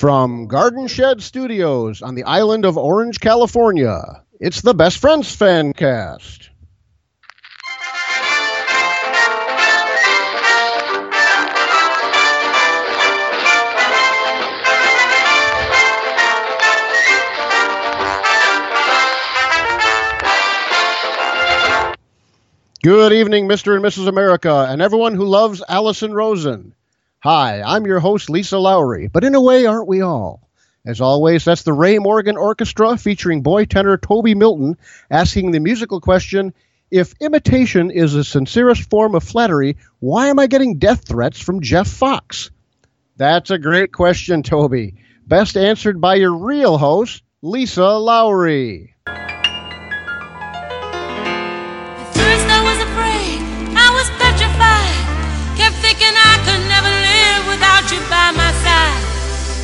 From Garden Shed Studios on the island of Orange, California, it's the Best Friends Fan Cast. Good evening, Mr. and Mrs. America, and everyone who loves Alison Rosen. Hi, I'm your host, Lisa Lawrie, but in a way, aren't we all? As always, that's the Ray Morgan Orchestra featuring boy tenor Toby Milton asking the musical question If imitation is the sincerest form of flattery, why am I getting death threats from Jeff Fox? That's a great question, Toby. Best answered by your real host, Lisa Lawrie.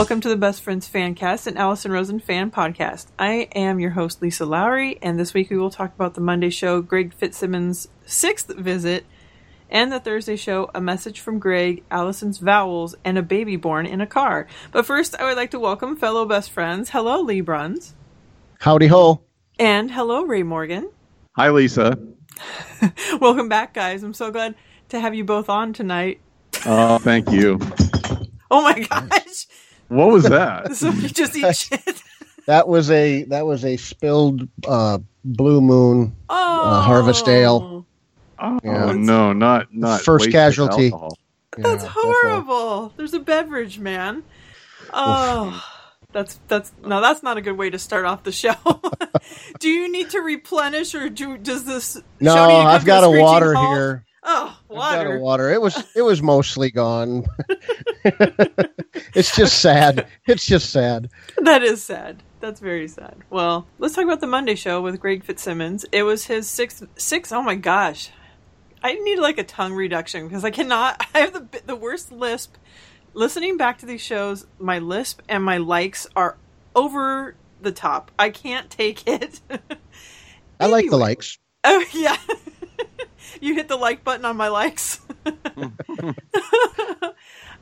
Welcome to the Best Friends Fancast, and Alison Rosen fan podcast. I am your host, Lisa Lawrie, and this week we will talk about the Monday show, Greg Fitzsimmons' sixth visit, and the Thursday show, A Message from Greg, Alison's Vowels, and a Baby Born in a Car. But first, I would like to welcome fellow best friends. Hello, Lee Bruns. Howdy ho. And hello, Ray Morgan. Hi, Lisa. Welcome back, guys. I'm so glad to have you both on tonight. Oh, thank you. Oh my gosh. What was that? So you just eat shit. That was a that was a spilled uh, blue moon Oh, Harvest Ale. Oh Yeah. no, not not First casualty. alcohol. Yeah, That's all. horrible. There's a beverage, man. Oh, that's that's no, that's not a good way to start off the show. do you need to replenish, or do does this? No, show need to come I've got a water halt? here. Oh, I've got a water. water. It was it was mostly gone. it's just sad. It's just sad. That is sad. That's very sad. Well, let's talk about the Monday show with Greg Fitzsimmons. It was his sixth six. Oh my gosh, I need like a tongue reduction because I cannot. I have the the worst lisp. Listening back to these shows, my lisp and my likes are over the top. I can't take it. I like the likes. Oh yeah. you hit the like button on my likes.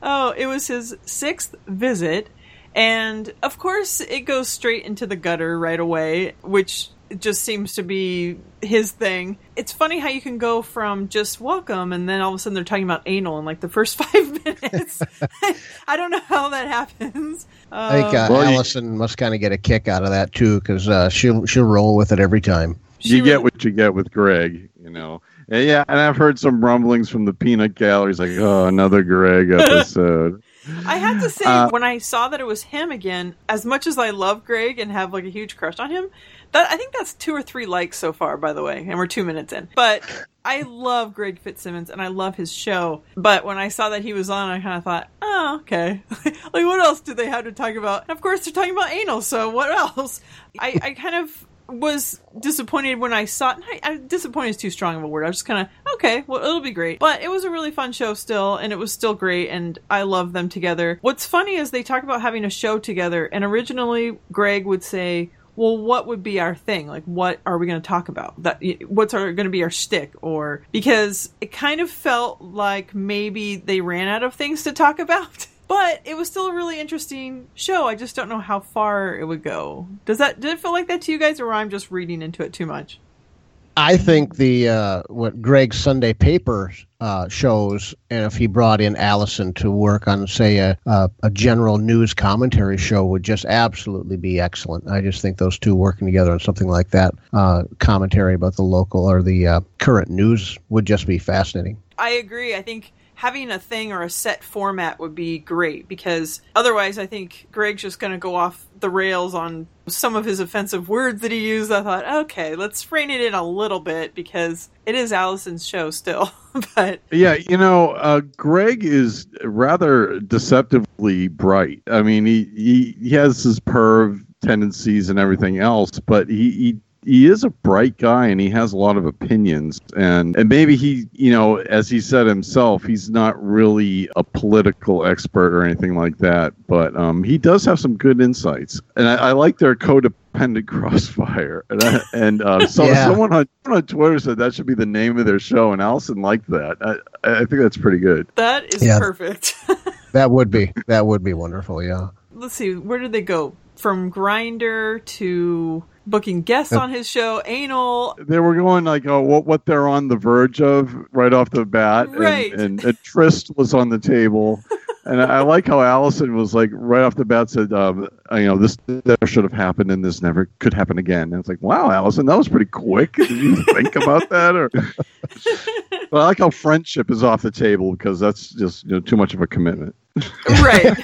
Oh, it was his sixth visit, and of course, it goes straight into the gutter right away, which just seems to be his thing. It's funny how you can go from just welcome and then all of a sudden they're talking about anal in like the first five minutes. I don't know how that happens. I think uh, Well, you- Alison must kind of get a kick out of that too, because uh, she'll she'll roll with it every time. She You get what you get with Greg, you know. And yeah, and I've heard some rumblings from the peanut galleries, like, oh, another Greg episode. I have to say, Uh, when I saw that it was him again, as much as I love Greg and have like a huge crush on him, that I think that's two or three likes so far, by the way, and we're two minutes in. But I love Greg Fitzsimmons and I love his show. But when I saw that he was on, I kind of thought, oh, okay. like, what else do they have to talk about? And of course, they're talking about anal, so what else? I, I kind of was disappointed when I saw. I, I, disappointed is too strong of a word. I was just kind of okay. Well, it'll be great. But it was a really fun show still, and it was still great, and I love them together. What's funny is they talk about having a show together, and originally Greg would say. Well, what would be our thing? Like, what are we going to talk about? That what's going to be our shtick? Or because it kind of felt like maybe they ran out of things to talk about. But it was still a really interesting show. I just don't know how far it would go. Does that did it feel like that to you guys, or I'm just reading into it too much? I think the uh, what Greg's Sunday paper uh, shows, and if he brought in Alison to work on, say, a, a a general news commentary show, would just absolutely be excellent. I just think those two working together on something like that, uh, commentary about the local or the uh, current news, would just be fascinating. I agree. I think having a thing or a set format would be great because otherwise, I think Greg's just going to go off the rails on some of his offensive words that he used. I thought, okay, let's rein it in a little bit because it is Alison's show still. but Yeah, you know, uh, Greg is rather deceptively bright. I mean, he, he he has his perv tendencies and everything else, but he, he he is a bright guy and he has a lot of opinions and and maybe he you know as he said himself he's not really a political expert or anything like that but um, he does have some good insights and I, I like their codependent crossfire and, I, and uh, so Yeah. someone on, on Twitter said that should be the name of their show and Alison liked that I, I think that's pretty good That is Yeah. perfect. That would be that would be wonderful. Yeah. Let's see, where did they go? From Grindr to booking guests on his show, Anal. they were going like, oh, what what they're on the verge of right off the bat, and- Right. and, and, Trist was on the table, and I, I like how Alison was like right off the bat said, um, you know, this never should have happened, and this never could happen again. And it's like, wow, Alison, that was pretty quick. Did you think about that? Or, but I like how friendship is off the table because that's just you know, too much of a commitment. Right.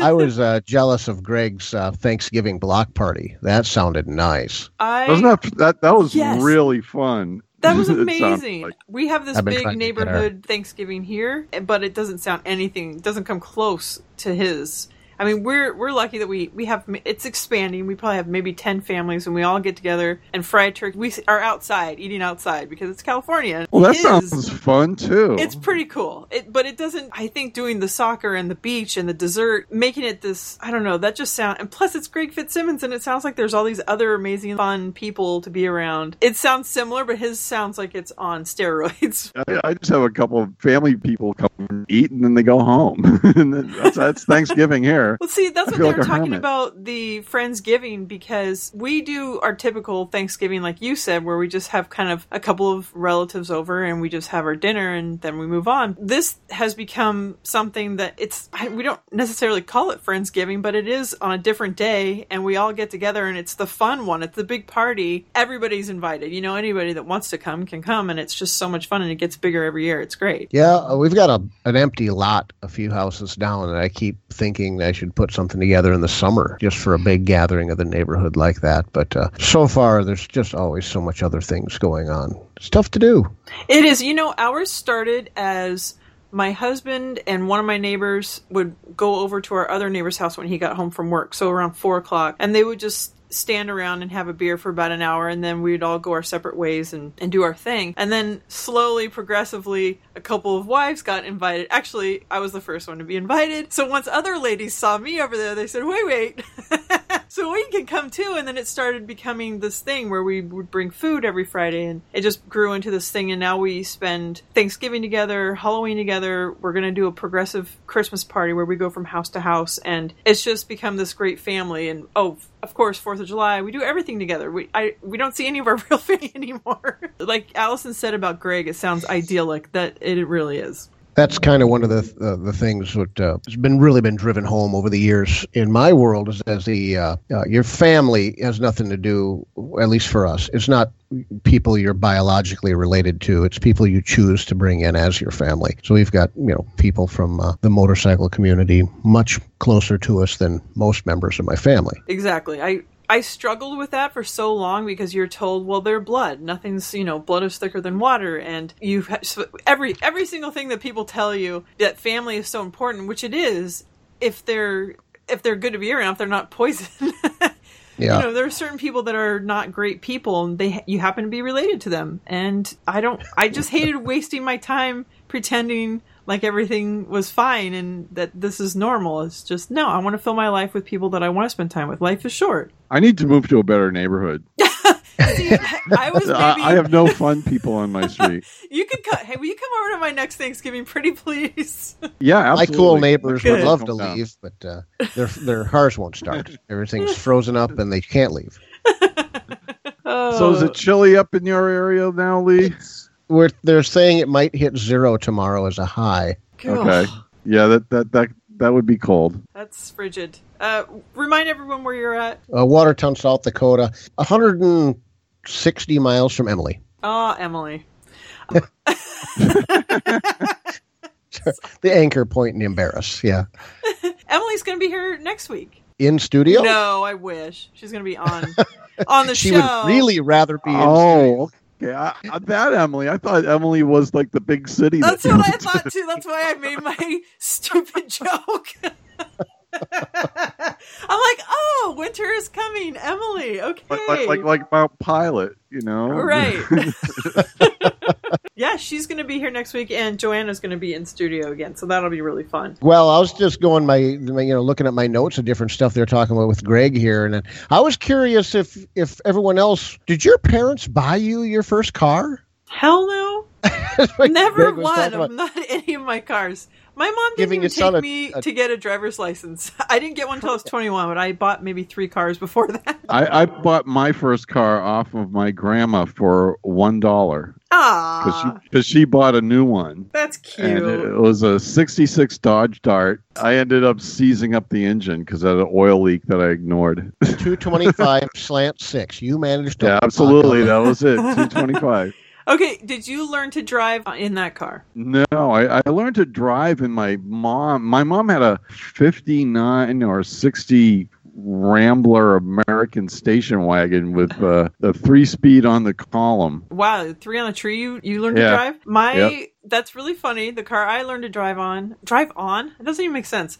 I was uh, jealous of Greg's uh, Thanksgiving block party. That sounded nice. I Wasn't that that that was Yes. really fun? That was amazing. like- we have this big trying to get neighborhood Thanksgiving here, but it doesn't sound anything. Doesn't come close to his. I mean, we're we're lucky that we we have it's expanding. We probably have maybe ten families, and we all get together and fry turkey. We are outside eating outside because it's California. well, that His- sounds fun too. It's pretty cool. It, but it doesn't. I think doing the soccer and the beach and the dessert, making it this. I don't know. That just sound. And plus, it's Greg Fitzsimmons, and it sounds like there's all these other amazing, fun people to be around. It sounds similar, but his sounds like it's on steroids. I, I just have a couple of family people come and eat and then they go home. and that's, that's Thanksgiving here. Well, see, that's I what feel they like were talking hermit. about the Friendsgiving because we do our typical Thanksgiving, like you said, where we just have kind of a couple of relatives over and we just have our dinner and then we move on. This has become something that it's, I, we don't necessarily call it Friendsgiving, but it is on a different day and we all get together and it's the fun one. It's the big party. Everybody's invited. You know, anybody that wants to come can come and it's just so much fun and it gets bigger every year. It's great. Yeah, we've got a an empty lot a few houses down, and I keep thinking I should put something together in the summer just for a big gathering of the neighborhood like that. But uh, so far, there's just always so much other things going on. Stuff to do. It is. You know, ours started as my husband and one of my neighbors would go over to our other neighbor's house when he got home from work, so around four o'clock, and they would just stand around and have a beer for about an hour and then we'd all go our separate ways and, and do our thing. And then slowly progressively a couple of wives got invited. Actually i was the first one to be invited. So once other ladies saw me over there they said wait wait so we can come too and then it started becoming this thing where we would bring food every friday and it just grew into this thing and now we spend thanksgiving together halloween together. We're going to do a progressive christmas party where we go from house to house and it's just become this great family. And oh of course fourth of july we do everything together. We I, we don't see any of our real family anymore. Like alison said about greg it sounds idyllic that it really is That's kind of one of the uh, the things that uh, has been really been driven home over the years in my world is as the uh, uh, your family has nothing to do, at least for us. It's not people you're biologically related to. It's people you choose to bring in as your family. So we've got you know people from uh, the motorcycle community much closer to us than most members of my family. Exactly. I I struggled with that for so long because you're told, well, they're blood. Nothing's, you know, blood is thicker than water, and you every every single thing that people tell you that family is so important, which it is, if they're if they're good to be around, if they're not poison. Yeah. You know, there are certain people that are not great people, and they you happen to be related to them. And I don't. I just hated wasting my time pretending like everything was fine and that this is normal. It's just no. I want to fill my life with people that I want to spend time with. Life is short. I need to move to a better neighborhood. See, I was maybe. I, I have no fun people on my street. you could cut. Hey, will you come over to my next Thanksgiving, pretty please? Yeah, absolutely. My cool neighbors would love to leave, but uh, their their cars won't start. Everything's frozen up, and they can't leave. Oh, So is it chilly up in your area now, Lee? We're, they're saying it might hit zero tomorrow as a high. God, Okay. Yeah, that that that that would be cold. That's frigid. Uh, remind everyone where you're at. Uh, Watertown, South Dakota, 160 miles from Emily. Ah, Emily. The anchor point in Embarrass. Yeah. Emily's going to be here next week. In studio? No, I wish she's going to be on on the she show. She would really rather be in Oh, okay. I, I, that Emily. I thought Emily was like the big city. That's that what I thought too. That's why I made my stupid joke. I'm like, oh, winter is coming, Emily. Okay, Like, like, like, like Mount Pilot, you know? right. yeah, she's going to be here next week, and Joanna's going to be in studio again, so that'll be really fun. Well, I was just going my, my, you know, looking at my notes of different stuff they're talking about with Greg here, and I was curious if if everyone else did your parents buy you your first car? Hell no. Never one about. not any of my cars. My mom didn't Giving even take a- me a- to get a driver's license. I didn't get one until I was 21, but I bought maybe three cars before that. I, I bought my first car off of my grandma for one dollar because Ah, she, 'cause she bought a new one. that's cute. And cute. it was a 66 Dodge Dart. I ended up seizing up the engine because I had an oil leak that I ignored. Two twenty five slant six. You managed to yeah, absolutely. That was it. 225. Okay, did you learn to drive in that car? No, I, I learned to drive in my mom. My mom had a 59 or 60 Rambler American station wagon with uh, the three speed on the column. Wow, three on a tree. You you learned Yeah. to drive. My Yep. that's really funny. The car I learned to drive on, drive on. It doesn't even make sense.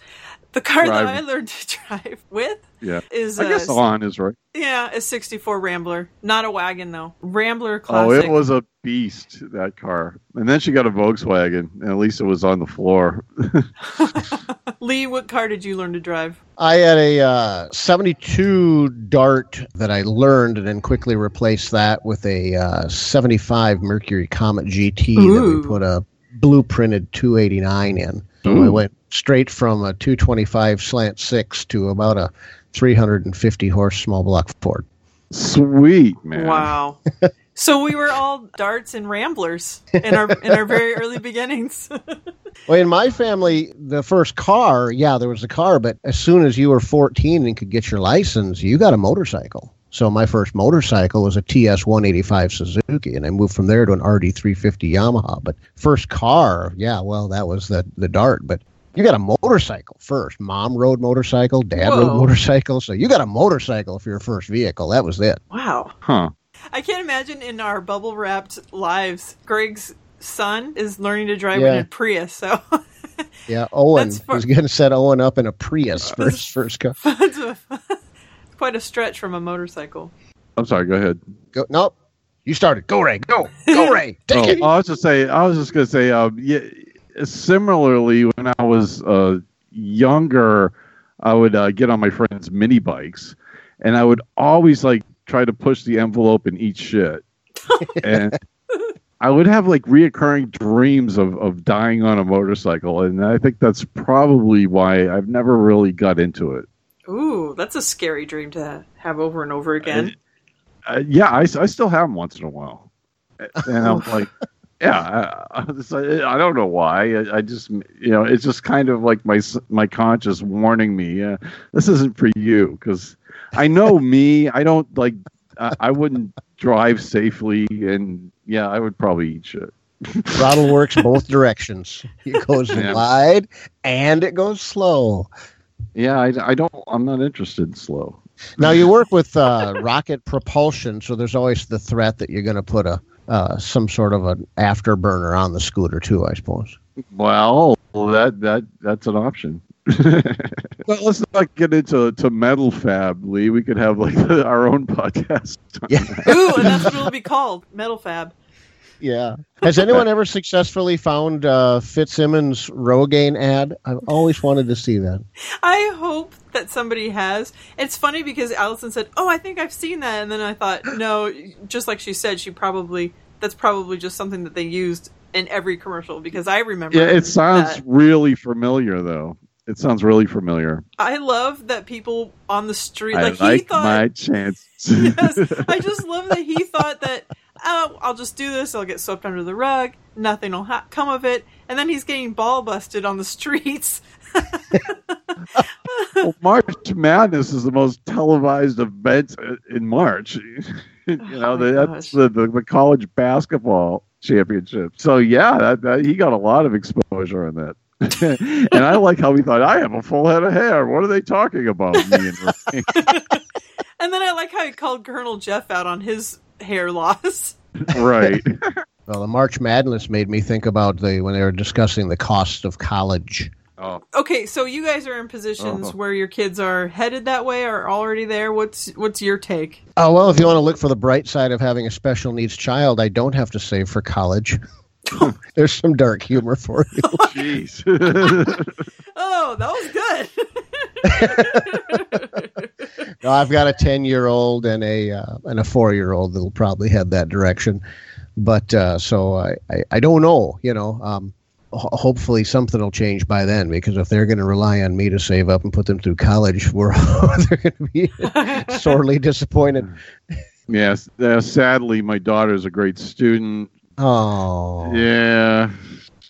The car that I learned to drive with Yeah. is I guess uh, on is right. yeah, a '64 Rambler, not a wagon though. Rambler Oh, it was a beast, that car. And then she got a Volkswagen, and at least it was on the floor. Lee, what car did you learn to drive? I had a uh, 72 Dart that I learned and then quickly replaced that with a uh, 75 Mercury Comet GT that we put a blueprinted 289 in. So I went straight from a 225 slant six to about a 350 horse small block Ford. Sweet, man. Wow. so we were all darts and ramblers in our in our very early beginnings. Well, in my family, the first car, yeah, there was a car, but as soon as you were 14 and could get your license, you got a motorcycle. So my first motorcycle was a TS 185 Suzuki, and I moved from there to an RD 350 Yamaha. But first car, yeah, well, that was the the Dart. But you got a motorcycle first. Mom rode motorcycle, dad rode motorcycle. So you got a motorcycle for your first vehicle. That was it. wow. Huh. I can't imagine in our bubble wrapped lives, Greg's son is learning to drive Yeah. in a Prius. So Yeah, Owen That's for- was going to set Owen up in a Prius for his first car. it's a- quite a stretch from a motorcycle. I'm sorry, go ahead. Go, nope, you started. Go Ray, go, go Ray, take Oh, it. I was just say I was just gonna say um, yeah, similarly when I was uh, younger, I would uh, get on my friends' mini bikes, and I would always like try to push the envelope and eat shit, and I would have like reoccurring dreams of of dying on a motorcycle, and I think that's probably why I've never really got into it. Ooh, that's a scary dream to have over and over again. Uh, yeah, I, I still have them once in a while, and I'm like, yeah, I, I, don't know why. I, I just, you know, it's just kind of like my my conscience warning me, yeah, this isn't for you because I know me. I don't like. I, I wouldn't drive safely, and yeah, I would probably eat shit. Throttle works both directions. It goes Yeah. wide and it goes slow. Yeah, I, I don't. I'm not interested in slow. Now you work with uh, rocket propulsion, so there's always the threat that you're going to put a uh, some sort of an afterburner on the scooter too. I suppose. Well, that that that's an option. well, let's not get into to metal fab, Lee. We could have like our own podcast. Yeah, Ooh, and that's what it'll be called, Metal Fab. Yeah. Has anyone ever successfully found uh, Fitzsimmons Rogaine ad? I've always wanted to see that. I hope that somebody has. It's funny because Alison said, "Oh, I think I've seen that," and then I thought, no, just like she said, she probably that's probably just something that they used in every commercial because I remember. Yeah, it sounds that. really familiar, though. It sounds really familiar. I love that people on the street, I like like he thought. my chances. yes, I just love that he thought that. Oh, I'll just do this. I'll get swept under the rug. Nothing will ha- come of it. And then he's getting ball busted on the streets. well, March Madness is the most televised event in March. you oh know, Oh the, that's the, the the college basketball championship. So yeah, that, that, he got a lot of exposure on that. and I like how he thought I have a full head of hair. What are they talking about? Me and And then I like how he called Colonel Jeff out on his hair loss. right. Well, the March Madness made me think about the when they were discussing the cost of college Oh, Okay, so you guys are in positions Uh-huh. where your kids are headed that way or already there. What's what's your take? Oh well, if you want to look for the bright side of having a special needs child, I don't have to save for college. There's some dark humor for you. jeez. Oh, that was good. No, I've got a ten year old and a uh, and a four year old that'll probably head that direction. But uh, so I, I I don't know. You know, um, ho- hopefully something will change by then because if they're going to rely on me to save up and put them through college, we're they're going to be sorely disappointed. yes. Uh, sadly, my daughter's a great student. Oh, Yeah.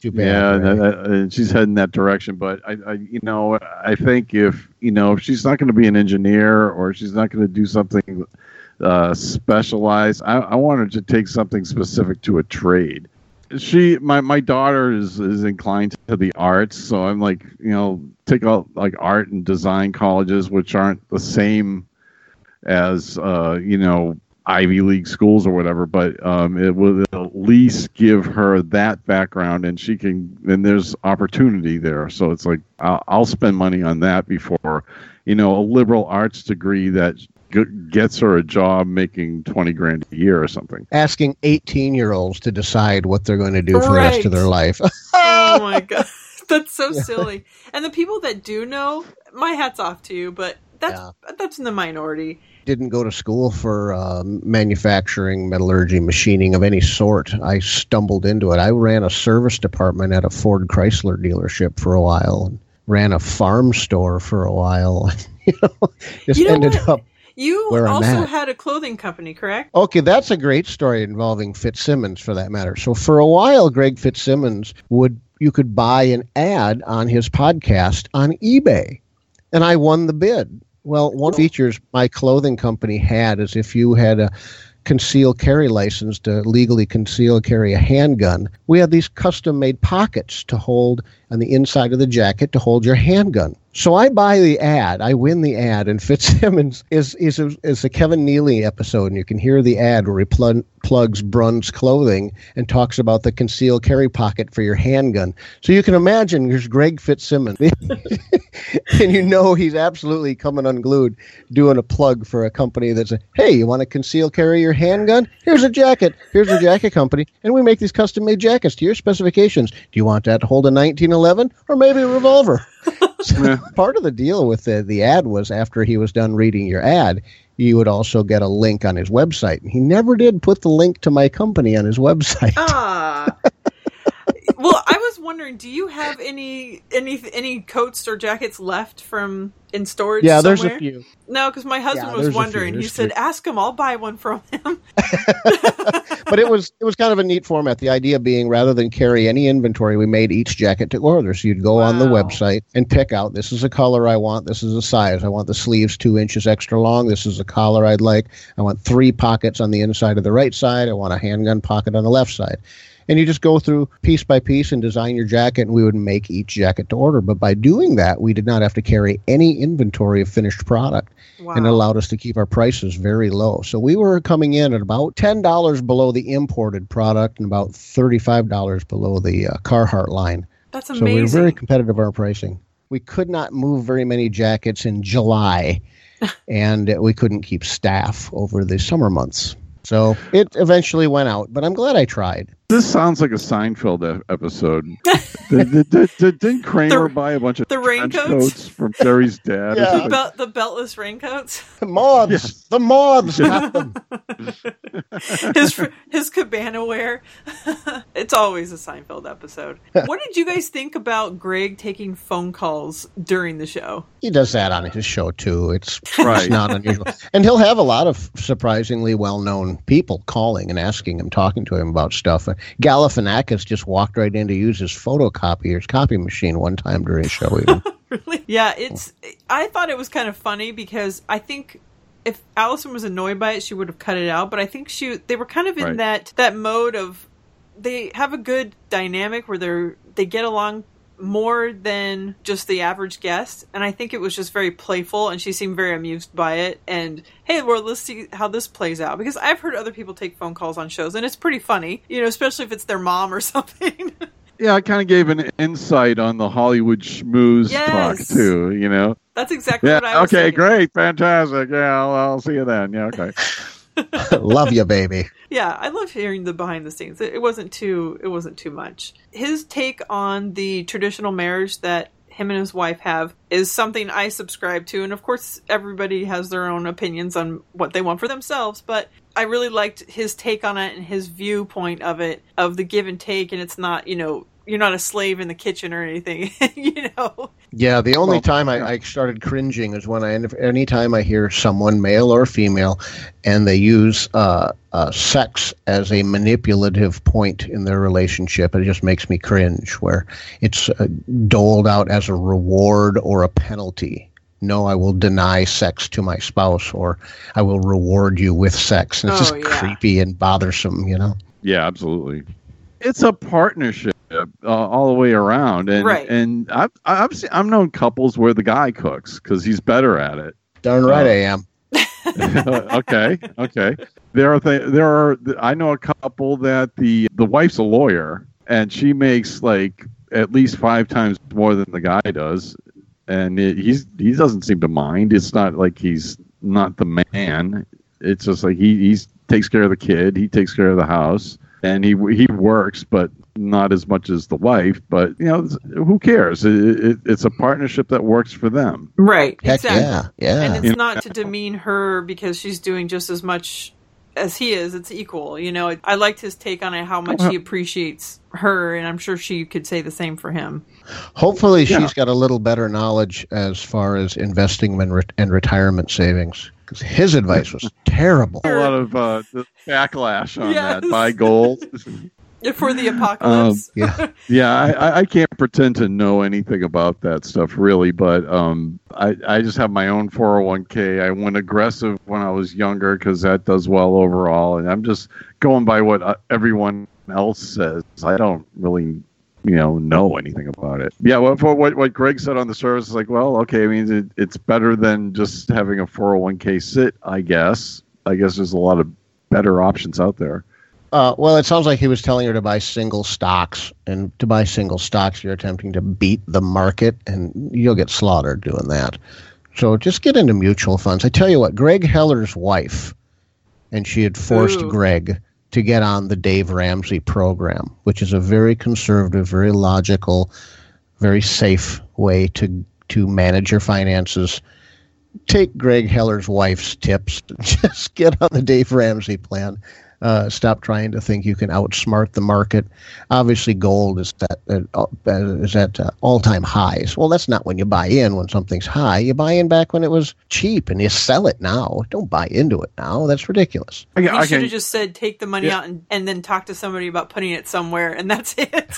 Too bad. Yeah, and, uh, she's heading that direction. But I, I, you know, I think if you know, if she's not going to be an engineer or she's not going to do something uh, specialized, I, I want her to take something specific to a trade. She, my, my daughter is is inclined to the arts, so I'm like, you know, take out like art and design colleges, which aren't the same as uh, you know Ivy League schools or whatever, but um, it will at least give her that background, and she can. And there's opportunity there, so it's like I'll, I'll spend money on that before, you know, a liberal arts degree that g- gets her a job making twenty grand a year or something. Asking 18 year olds to decide what they're going to do for the rest of their life. oh my god, that's so silly. And the people that do know, my hats off to you, but that's that's in the minority. Didn't go to school for um, manufacturing, metallurgy, machining of any sort. I stumbled into it. I ran a service department at a Ford Chrysler dealership for a while, and ran a farm store for a while. you know, just You know ended what? up. You also had a clothing company, correct? Okay, that's a great story involving Fitzsimmons, for that matter. So for a while, Greg Fitzsimmons would you could buy an ad on his podcast on eBay, and I won the bid. Well, one of the features my clothing company had is if you had a concealed carry license to legally conceal carry a handgun, we had these custom made pockets to hold on the inside of the jacket to hold your handgun. So I buy the ad, I win the ad, and Fitzsimmons is is a, is a Kevin Neely episode, and you can hear the ad where he plug, plugs Brun's clothing and talks about the concealed carry pocket for your handgun. So you can imagine there's Greg Fitzsimmons, and you know he's absolutely coming unglued doing a plug for a company that's a hey, you want to conceal carry your handgun? Here's a jacket. Here's a jacket company, and we make these custom made jackets to your specifications. Do you want that to hold a 1911 or maybe a revolver? Yeah. part of the deal with the, the ad was after he was done reading your ad, you would also get a link on his website. He never did put the link to my company on his website. Ah. well, I was wondering, do you have any any any coats or jackets left from in storage? yeah, there's a few. No, because my husband Yeah, was few. wondering. He said, three. "Ask him. I'll buy one from him." But it was it was kind of a neat format. The idea being rather than carry any inventory, we made each jacket to order. So you'd go on the website and pick out this is a color I want, this is a size. I want the sleeves two inches extra long, this is a collar I'd like. I want three pockets on the inside of the right side, I want a handgun pocket on the left side. And you just go through piece by piece and design your jacket, and we would make each jacket to order. But by doing that, we did not have to carry any inventory of finished product wow. and it allowed us to keep our prices very low. So we were coming in at about ten dollars below the imported product and about thirty-five dollars below the uh, Carhartt line. That's amazing. So we were very competitive on our pricing. We could not move very many jackets in July, and we couldn't keep staff over the summer months. So it eventually went out, but I'm glad I tried. This sounds like a Seinfeld episode. did, did, did, did, didn't Kramer The- buy a bunch of the raincoats? from Jerry's dad? Yeah. the, something? belt, the beltless raincoats. The moths, the moths got them. his his cabana wear. it's always a Seinfeld episode. What did you guys think about Greg taking phone calls during the show? He does that on his show too. It's, Right. it's not unusual, and he'll have a lot of surprisingly well-known people calling and asking him, talking to him about stuff. Galifianakis just walked right in to use his photocopier's copy machine one time during a show. Even. Really? Yeah, it's. I thought it was kind of funny because I think if Alison was annoyed by it, she would have cut it out. But I think she they were kind of in Right. that that mode of they have a good dynamic where they're they get along more than just the average guest and i think it was just very playful and she seemed very amused by it and hey well let's see how this plays out because i've heard other people take phone calls on shows and it's pretty funny you know especially if it's their mom or something Yeah, I kind of gave an insight on the Hollywood schmooze Yes. talk too. You know. That's exactly Yeah. what I was Okay. thinking. Great. Fantastic. Yeah. I'll, I'll see you then. Yeah. Okay. Love you, baby. Yeah, I love hearing the behind the scenes. It, it wasn't too it wasn't too much. His take on the traditional marriage that him and his wife have is something I subscribe to, and of course everybody has their own opinions on what they want for themselves, but I really liked his take on it and his viewpoint of it, of the give and take, and it's not, you know, you're not a slave in the kitchen or anything, you know. Yeah, the only Well, time I. I started cringing is when I any time I hear someone, male or female, and they use uh, uh, sex as a manipulative point in their relationship. It just makes me cringe. Where it's uh, doled out as a reward or a penalty. No, I will deny sex to my spouse, or I will reward you with sex, and it's Oh, just yeah. creepy and bothersome. You know. Yeah. Absolutely. It's a partnership uh, all the way around, and Right. and I've I've seen, I've known couples where the guy cooks because he's better at it. Darn right Oh. I am. okay, okay. There are th- there are I know a couple that the the wife's a lawyer and she makes like at least five times more than the guy does, and it, he's he doesn't seem to mind. It's not like he's not the man. It's just like he he's takes care of the kid, he takes care of the house, and he he works, but not as much as the wife. But you know, who cares? It, it, it's a partnership that works for them. Right. Heck yeah, yeah. And it's You- not to demean her because she's doing just as much as he is. It's equal. You know, I liked his take on it, how much he uh-huh. appreciates her, and I'm sure she could say the same for him. Hopefully, Yeah. she's got a little better knowledge as far as investing and, re- and retirement savings. Because his advice was terrible. A lot of uh, backlash on Yes. that. Buy gold. For the apocalypse. Yeah, Yeah, I- I, I can't pretend to know anything about that stuff really, but um, I, I just have my own 401k. I went aggressive when I was younger because that does well overall, and I'm just going by what uh, everyone else says. I don't really, you know, know anything about it. Yeah, what for what what Greg said on the service is like, well, okay, I mean, it, it's better than just having a 401k sit, I guess. I guess there's a lot of better options out there. Uh, well, it sounds like he was telling her to buy single stocks, and to buy single stocks, you're attempting to beat the market, and you'll get slaughtered doing that. So just get into mutual funds. I tell you what, Greg Heller's wife, and she had forced Ooh. Greg to get on the Dave Ramsey program, which is a very conservative, very logical, very safe way to to manage your finances. Take Greg Heller's wife's tips. Just get on the Dave Ramsey plan. Uh, stop trying to think you can outsmart the market. Obviously, gold is at uh, is at uh, all time highs. Well, that's not when you buy in when something's high. You buy in back when it was cheap, and you sell it now. Don't buy into it now. That's ridiculous. I, He I should have just said, take the money Yeah. out and, and then talk to somebody about putting it somewhere, and that's it.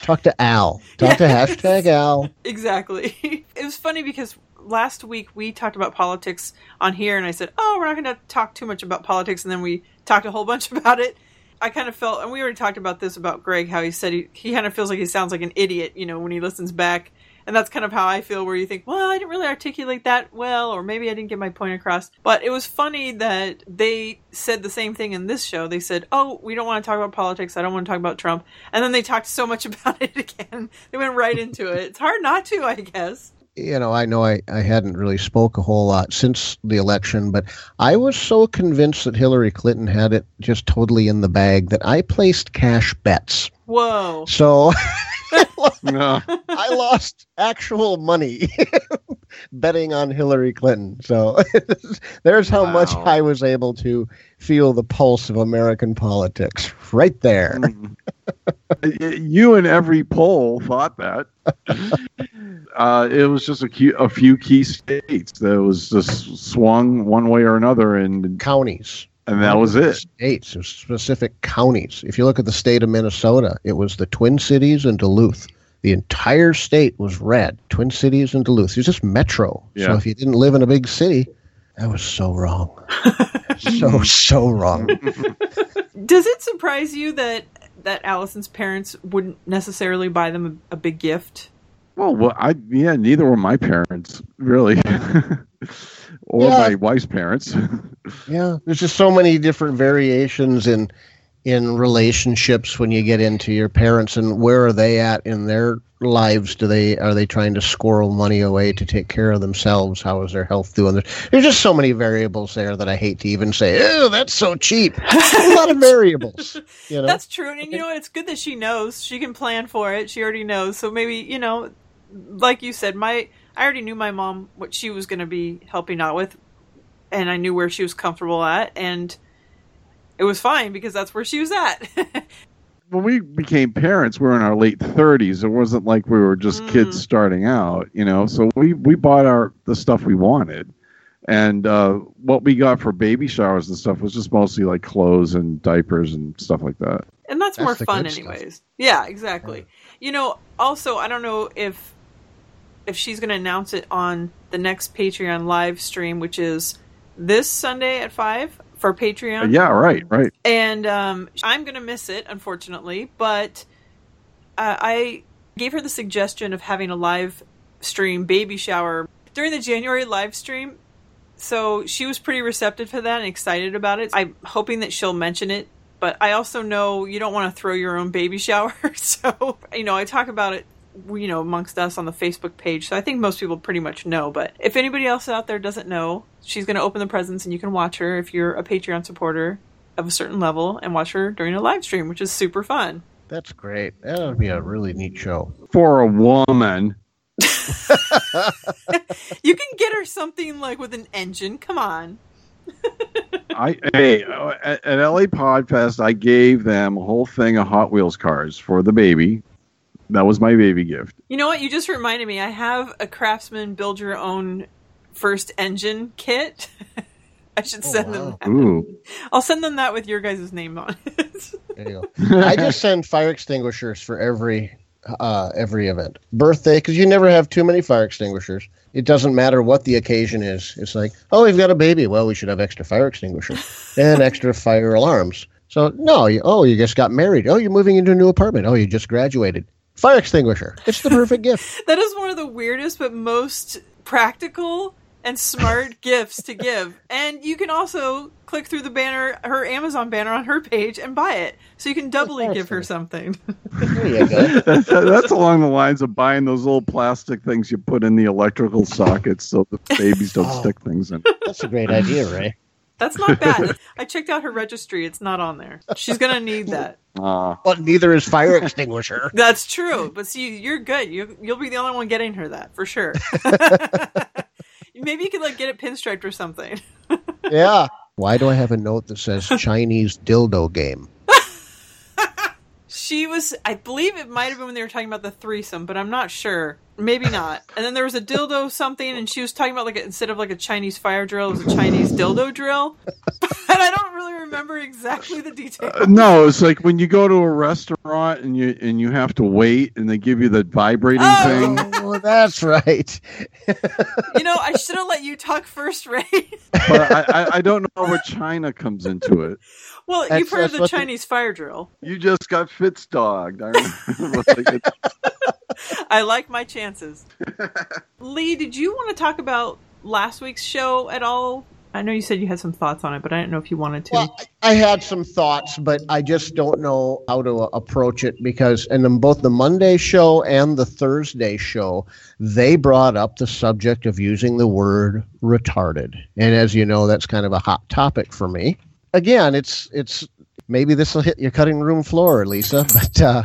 Talk to Al. Talk to hashtag Al. Exactly. It was funny because last week we talked about politics on here, and I said, "Oh, we're not going to talk too much about politics," and then we talked a whole bunch about it. I kind of felt, and we already talked about this about Greg, how he said he, he kind of feels like he sounds like an idiot, you know, when he listens back. And that's kind of how I feel, where you think, well, I didn't really articulate that well, or maybe I didn't get my point across. But it was funny that they said the same thing in this show. They said, oh, we don't want to talk about politics. I don't want to talk about Trump. And then they talked so much about it again. They went right into it. It's hard not to, I guess. You know, I know I, I hadn't really spoke a whole lot since the election, but I was so convinced that Hillary Clinton had it just totally in the bag that I placed cash bets. Whoa. So no. I lost actual money betting on Hillary Clinton. So there's how much I was able to feel the pulse of American politics right there. you and every poll thought that. Uh, it was just a, key, a few key states that was just swung one way or another, and Counties. And that was it. States, it was specific counties. If you look at the state of Minnesota, it was the Twin Cities and Duluth. The entire state was red. Twin Cities and Duluth. It was just metro. So if you didn't live in a big city, that was so wrong. so so wrong. Does it surprise you that that Alison's parents wouldn't necessarily buy them a, a big gift? Well, well, I yeah, neither were my parents really, or Yeah. my wife's parents. Yeah, there's just so many different variations in in relationships when you get into your parents and where are they at in their lives do they are they trying to squirrel money away to take care of themselves how is their health doing there's just so many variables there that i hate to even say oh that's so cheap a lot of variables you know That's true, and you know it's good that she knows. She can plan for it. She already knows. So maybe you know, like you said, my I already knew my mom what she was going to be helping out with, and I knew where she was comfortable at, and it was fine because that's where she was at. when we became parents, we were in our late thirties. It wasn't like we were just Mm. kids starting out, you know. So we we bought our the stuff we wanted, and uh, what we got for baby showers and stuff was just mostly like clothes and diapers and stuff like that. and that's, That's more fun good stuff. anyways yeah exactly you know also i don't know if if she's going to announce it on the next patreon live stream which is this sunday at 5 for patreon. Yeah, right, right. and um, i'm going to miss it unfortunately but uh, i gave her the suggestion of having a live stream baby shower during the january live stream. So she was pretty receptive to that and excited about it. I'm hoping that she'll mention it but i also know you don't want to throw your own baby shower so you know i talk about it you know amongst us on the facebook page. So i think most people pretty much know but if anybody else out there doesn't know she's going to open the presents and you can watch her if you're a patreon supporter of a certain level and watch her during a live stream which is super fun. That's great. That would be a really neat show. For a woman, you can get her something like with an engine. Come on. I hey uh, at, at LA Podfest, I gave them a whole thing of Hot Wheels cars for the baby. That was my baby gift. you know what you just reminded me i have a craftsman build your own first engine kit i should Oh, send wow. them that. Ooh, i'll send them that with your guys' name on it There you go. I just send fire extinguishers for every uh, every event. Birthday, because you never have too many fire extinguishers. It doesn't matter what the occasion is. It's like, oh, we've got a baby. Well, we should have extra fire extinguishers and extra fire alarms. So no, you, oh, you just got married. Oh, you're moving into a new apartment. Oh, you just graduated. Fire extinguisher. It's the perfect gift. That is one of the weirdest but most practical and smart gifts to give. And you can also click through the banner, her Amazon banner on her page, and buy it. So you can doubly give her something. There you go. that's, that's along the lines of buying those little plastic things you put in the electrical sockets so the babies don't Oh. stick things in. That's a great idea, Ray. That's not bad. I checked out her registry. It's not on there. She's going to need that. Uh, But neither is fire extinguisher. That's true. But see, you're good. You, you'll be the only one getting her that for sure. Maybe you could like get it pinstriped or something. Yeah. Why do I have a note that says Chinese dildo game? She was, I believe it might have been when they were talking about the threesome, but I'm not sure. Maybe not. And then there was a dildo something, and she was talking about like a, instead of like a Chinese fire drill, it was a Chinese dildo drill. and I don't really remember exactly the details. Uh, no, it's like when you go to a restaurant and you and you have to wait and they give you the vibrating Oh. thing. Oh, that's right. You know, I should have let you talk first, Ray. But I, I, I don't know where China comes into it. well, That's- you've heard of the what the- Chinese fire drill. You just got Fitz dogged. I like I like my chances. Lee, did you want to talk about last week's show at all? I know you said you had some thoughts on it, but I didn't know if you wanted to. Well, I had some thoughts, but I just don't know how to approach it because, and then both the Monday show and the Thursday show, they brought up the subject of using the word retarded, and as you know, that's kind of a hot topic for me. Again, it's it's maybe this will hit your cutting room floor, Lisa, but uh,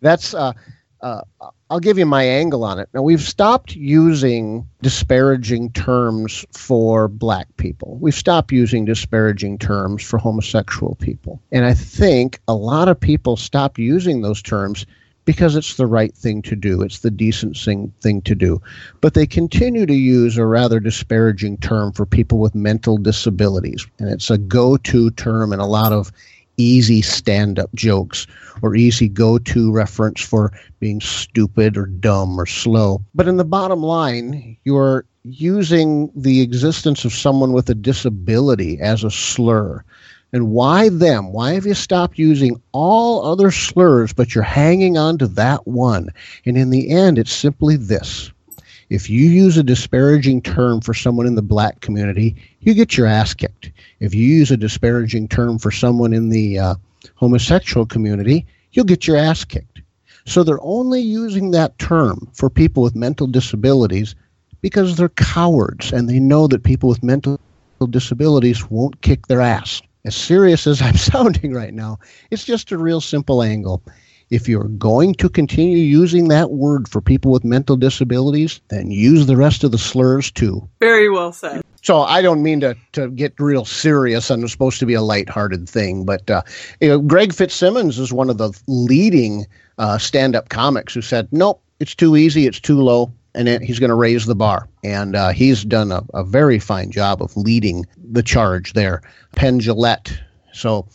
that's. Uh, uh, I'll give you my angle on it. Now, we've stopped using disparaging terms for black people. We've stopped using disparaging terms for homosexual people. And I think a lot of people stopped using those terms because it's the right thing to do. It's the decent thing, thing to do. But they continue to use a rather disparaging term for people with mental disabilities. And it's a go to term in a lot of easy stand up jokes or easy go to reference for being stupid or dumb or slow. But in the bottom line, you're using the existence of someone with a disability as a slur. And why them? Why have you stopped using all other slurs, but you're hanging on to that one? And in the end, it's simply this If you use a disparaging term for someone in the black community, you get your ass kicked. If you use a disparaging term for someone in the uh, homosexual community, you'll get your ass kicked. So they're only using that term for people with mental disabilities because they're cowards and they know that people with mental disabilities won't kick their ass. As serious as I'm sounding right now, it's just a real simple angle. If you're going to continue using that word for people with mental disabilities, then use the rest of the slurs too. Very well said. So I don't mean to, to get real serious and it's supposed to be a lighthearted thing, but uh, you know, Greg Fitzsimmons is one of the leading uh, stand-up comics who said, nope, it's too easy, it's too low, and it, he's going to raise the bar. And uh, he's done a, a very fine job of leading the charge there. Penn Jillette. So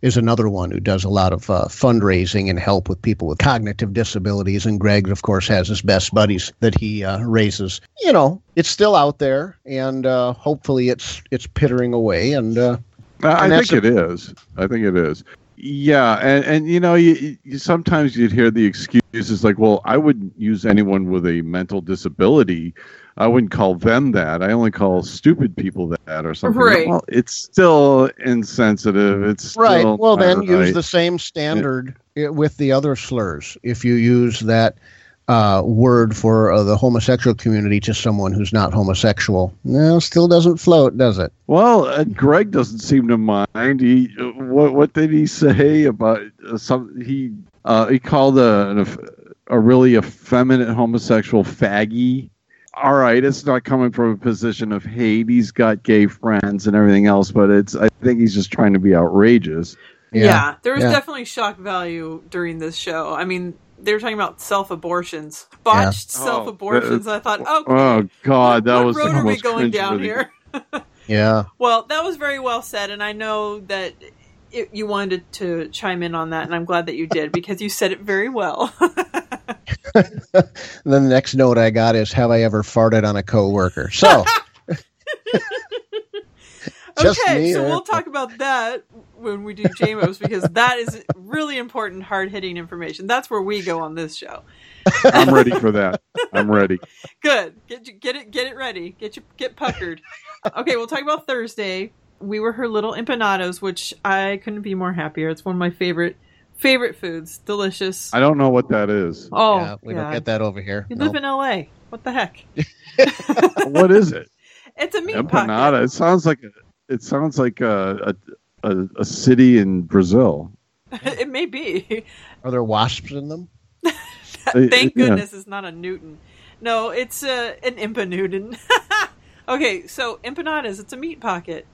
is another one who does a lot of uh, fundraising and help with people with cognitive disabilities. And Greg, of course, has his best buddies that he uh, raises. You know, it's still out there, and uh, hopefully, it's it's pittering away. And uh, I think that's it is. I think it is. Yeah, and and you know, you, you sometimes you'd hear the excuses like, "Well, I wouldn't use anyone with a mental disability. I wouldn't call them that. I only call stupid people that, or something." Right. Well, it's still insensitive. It's right. still Well, then not use the same standard i- with the other slurs. If you use that uh, word for uh, the homosexual community to someone who's not homosexual, no, still doesn't float, does it? Well, uh, Greg doesn't seem to mind. He uh, what what did he say about uh, some? He uh, he called a an, a really effeminate homosexual faggy. All right, it's not coming from a position of hate. He's got gay friends and everything else, but it's I think he's just trying to be outrageous. Yeah, there was yeah. definitely shock value during this show. I mean, they were talking about self abortions, botched Oh, self abortions. I thought, oh, okay, Oh God, that what was road the are we going down cringeworthy- here? Yeah. Well, that was very well said, and I know that it, you wanted to chime in on that, and I'm glad that you did because you said it very well. Then the next note I got is, "Have I ever farted on a coworker?" So, Just okay, me so or- we'll talk about that when we do JMOs because that is really important, hard hitting information. That's where we go on this show. I'm ready for that. I'm ready. Good. Get get it get it ready. Get you get puckered. Okay, we'll talk about Thursday. We were her little empanados, which I couldn't be more happier. It's one of my favorite favorite foods. Delicious. I don't know what that is. oh, yeah, we don't get that over here. You No. live in LA. What the heck? what is it? It's a meat Empanada. pocket. It sounds like a, it sounds like a, a a a city in Brazil. it may be. Are there wasps in them? Thank Yeah. goodness it's not a Newton. No, it's uh, an Impa Newton. okay, so empanadas. It's a meat pocket.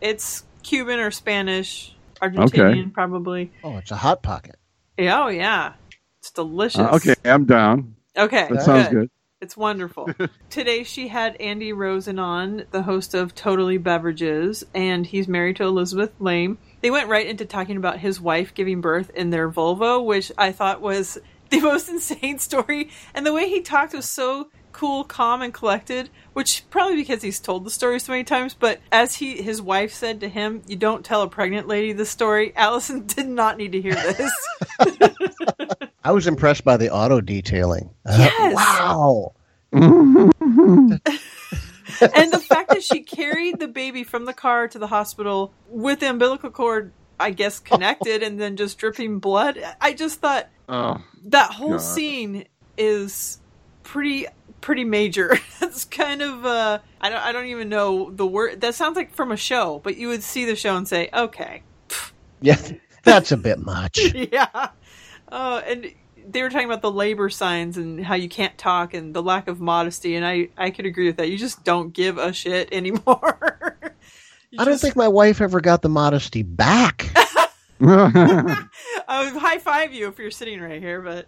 It's Cuban or Spanish, Argentinian, probably. Oh, it's a hot pocket. Yeah, oh yeah, it's delicious. Uh, okay, I'm down. okay, That sounds good. It's wonderful. Today she had Andy Rosen on, the host of Totally Beverages, and he's married to Elizabeth Laime. They went right into talking about his wife giving birth in their Volvo, which I thought was the most insane story. And the way he talked was so cool, calm, and collected, which probably because he's told the story so many times, but as he his wife said to him, You don't tell a pregnant lady this story. Alison did not need to hear this. I was impressed by the auto detailing. Uh, Yes. wow. and the fact that she carried the baby from the car to the hospital with the umbilical cord, I guess, connected and then just dripping blood. I just thought Oh, that whole God. scene is pretty pretty major. It's kind of uh I don't I don't even know the word that sounds like from a show, but you would see the show and say, "Okay, Yeah, that's a bit much. yeah." Uh, and they were talking about the labor signs and how you can't talk and the lack of modesty, and I I could agree with that. You just don't give a shit anymore. You I don't think my wife ever got the modesty back. I would high five you if you're sitting right here, but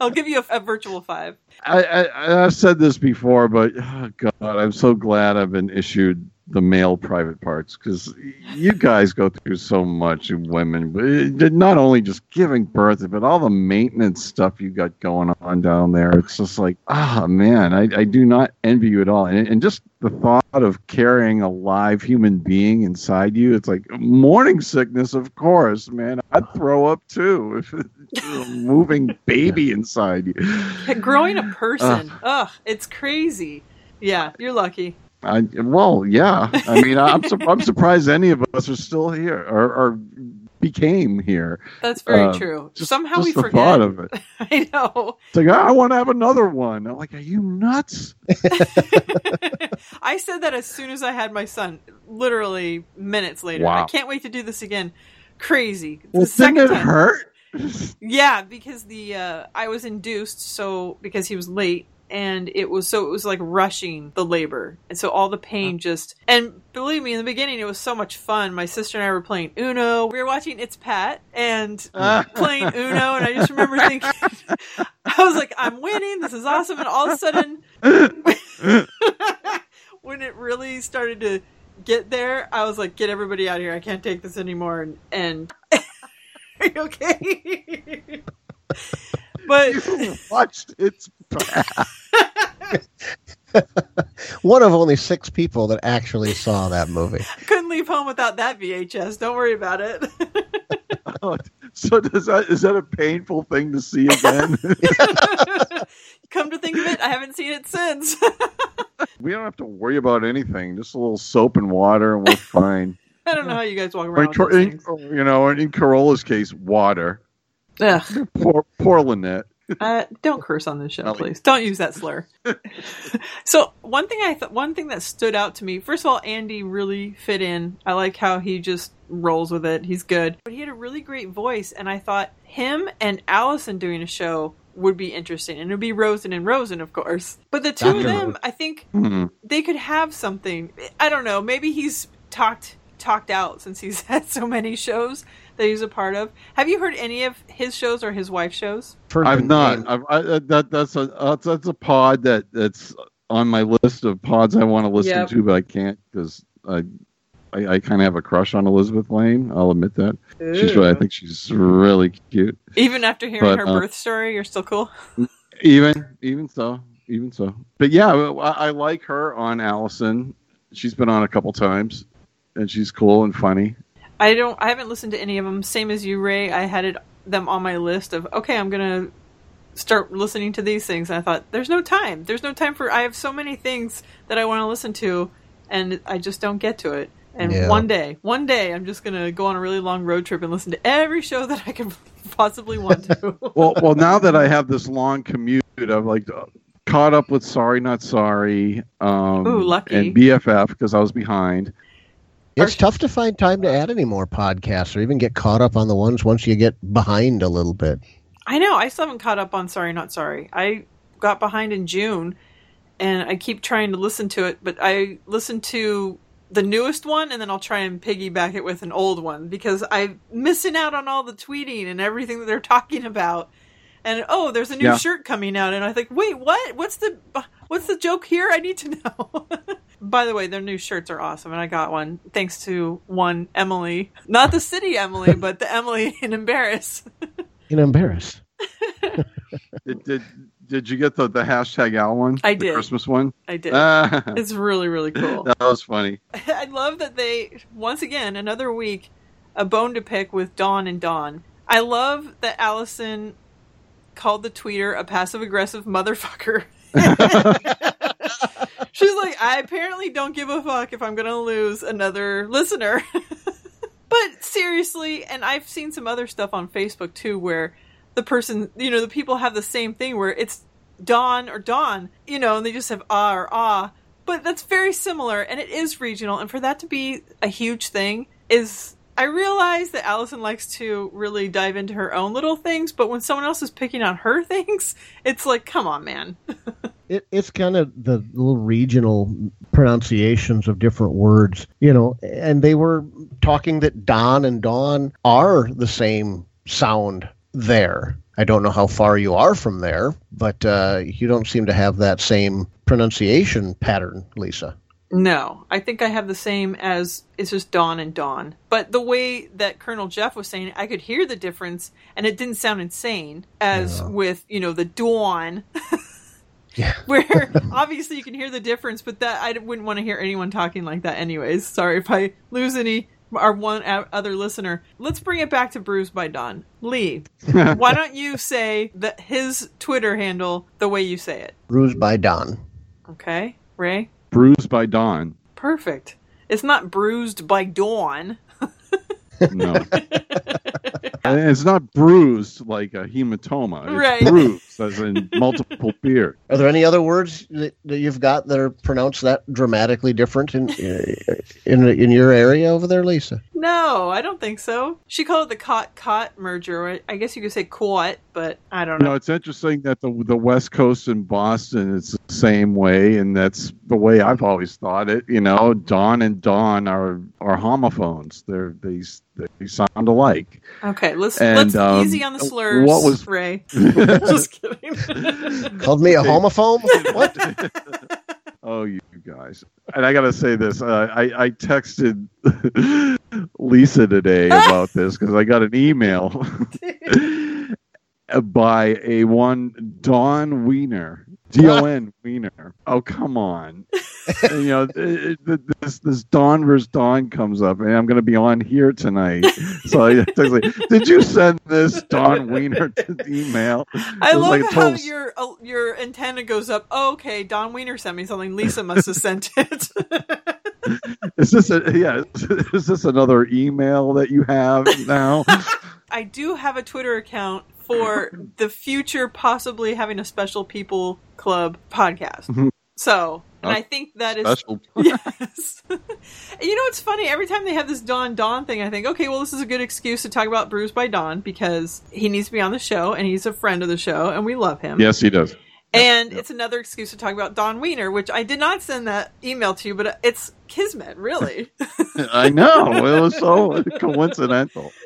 I'll give you a, a virtual five. I, I I've said this before, but oh God, I'm so glad I've been issued the male private parts because you guys go through so much, you women. But not only just giving birth, but all the maintenance stuff you got going on down there. It's just like, ah, man, I, I do not envy you at all. And, and just the thought of carrying a live human being inside you, it's like morning sickness, of course, man. I'd throw up too if it's a moving baby inside you. Growing a person, ugh, it's crazy. Yeah, you're lucky. I, well, yeah. I mean, I'm su- I'm surprised any of us are still here or, or became here. That's very Uh, true. Just, Somehow just we the forget. thought of it. I know. It's like I want to have another one. I'm like, are you nuts? I said that as soon as I had my son, literally minutes later. Wow. I can't wait to do this again. Crazy. Well, the second it time. hurt? Yeah, because the uh, I was induced, so because he was late, and it was so it was like rushing the labor, and so all the pain uh-huh. just and believe me, in the beginning it was so much fun. My sister and I were playing Uno. We were watching It's Pat and ah. playing Uno, and I just remember thinking, I was like, I'm winning. This is awesome, and all of a sudden, when it really started to get there, I was like, get everybody out of here. I can't take this anymore, and and. Are you okay? But You watched it's. One of only six people that actually saw that movie. couldn't leave home without that VHS. Don't worry about it. Oh, so does that is that a painful thing to see again? Come to think of it, I haven't seen it since. we don't have to worry about anything. Just a little soap and water, and we're fine. I don't know how you guys walk around in, with those in- you know, in Corolla's case, water. Ugh. Poor, poor Lynette. Uh, don't curse on this show, please. Don't use that slur. so one thing I thought, one thing that stood out to me. First of all, Andy really fit in. I like how he just rolls with it. He's good, but he had a really great voice, and I thought him and Alison doing a show would be interesting, and it'd be Rosen and Rosen, of course. But the two of them, I think Hmm. they could have something. I don't know. Maybe he's talked talked out since he's had so many shows that he's a part of. Have you heard any of his shows or his wife's shows? I've not. I've, I, uh, that that's a that's, that's a pod that that's on my list of pods I want to listen Yep. to, but I can't because I I, I kind of have a crush on Elizabeth Laime. I'll admit that. She's really, I think she's really cute. Even after hearing But, her uh, birth story, you're still cool. Even even so, even so. But yeah, I, I like her on Alison. She's been on a couple times, and she's cool and funny. I don't. I haven't listened to any of them. Same as you, Ray. I had it them on my list of okay. I'm gonna start listening to these things. And I thought there's no time. There's no time for. I have so many things that I want to listen to, and I just don't get to it. And Yeah. one day, one day, I'm just gonna go on a really long road trip and listen to every show that I can possibly want to. Well, well, now that I have this long commute, I've like uh, caught up with Sorry Not Sorry, um, Ooh, lucky. and BFF because I was behind. It's tough to find time to add any more podcasts or even get caught up on the ones once you get behind a little bit. I know. I still haven't caught up on Sorry Not Sorry. I got behind in June, and I keep trying to listen to it, but I listen to the newest one, and then I'll try and piggyback it with an old one because I'm missing out on all the tweeting and everything that they're talking about. And oh, there's a new Yeah. shirt coming out, and I think, wait, what? What's the what's the joke here? I need to know. By the way, their new shirts are awesome, and I got one thanks to one Emily, not the city Emily, but the Emily in Embarrass. in embarrassed. Did, did did you get the, the hashtag Al one? I The did. Christmas one. I did. Ah, It's really, really cool. that was funny. I love that they, once again, another week, a bone to pick with Dawn and Dawn. I love that Alison called the tweeter a passive aggressive motherfucker. She's like, I apparently don't give a fuck if I'm going to lose another listener. but seriously, and I've seen some other stuff on Facebook too where the person, you know, the people have the same thing where it's Dawn or Dawn, you know, and they just have ah or ah. But that's very similar and it is regional. And for that to be a huge thing is. I realize that Alison likes to really dive into her own little things, but when someone else is picking on her things, it's like, come on, man. It, it's kind of the little regional pronunciations of different words, you know, and they were talking that Don and Dawn are the same sound there. I don't know how far you are from there, but uh, you don't seem to have that same pronunciation pattern, Lisa. No, I think I have the same as it's just Dawn and Dawn. But the way that Colonel Jeff was saying, I could hear the difference, and it didn't sound insane as Yeah. with you know the Dawn, Yeah. where obviously you can hear the difference. But that I wouldn't want to hear anyone talking like that, anyways. Sorry if I lose any our one other listener. Let's bring it back to Bruised by Dawn. Lee, why don't you say that his Twitter handle the way you say it? Bruised by Dawn. Okay, Ray. Bruised by Dawn. Perfect. It's not bruised by dawn. No. And it's not bruised like a hematoma. It's Right. bruised as in multiple beer. Are there any other words that, that you've got that are pronounced that dramatically different in in in your area over there, Lisa? No, I don't think so. She called it the cot cot merger. I- I guess you could say quat, but I don't know. know, it's interesting that the the West Coast and Boston is the same way, and that's the way I've always thought it. You know, Dawn and Dawn are are homophones. They're they s- they sound alike. Okay, let's And, let's um, easy on the slurs. what was- Ray? Just kidding. Called me a homophobe? What? Oh, you guys! And I gotta say this: uh, I I texted Lisa today about this because I got an email by a one Don Wiener, D O N Wiener. Oh, come on! You know, it- it- this this Don versus Don comes up, and I'm gonna be on here tonight. So I texted, did you send this Don Wiener to the email? I love like how total- your uh, your antenna goes up. Oh, okay, Don Wiener sent me something. Lisa must have sent it. Is this a yeah? Is this another email that you have now? I do have a Twitter account for the future, possibly having a special people club podcast. Mm-hmm. So, and I think that is Special. yes. you know, it's funny. Every time they have this Dawn Dawn thing, I think, okay, well, this is a good excuse to talk about Bruised by Dawn because he needs to be on the show and he's a friend of the show and we love him. Yes, he does. And it's another excuse to talk about Don Wiener, which I did not send that email to you, but it's Kismet, really. I know. It was so coincidental.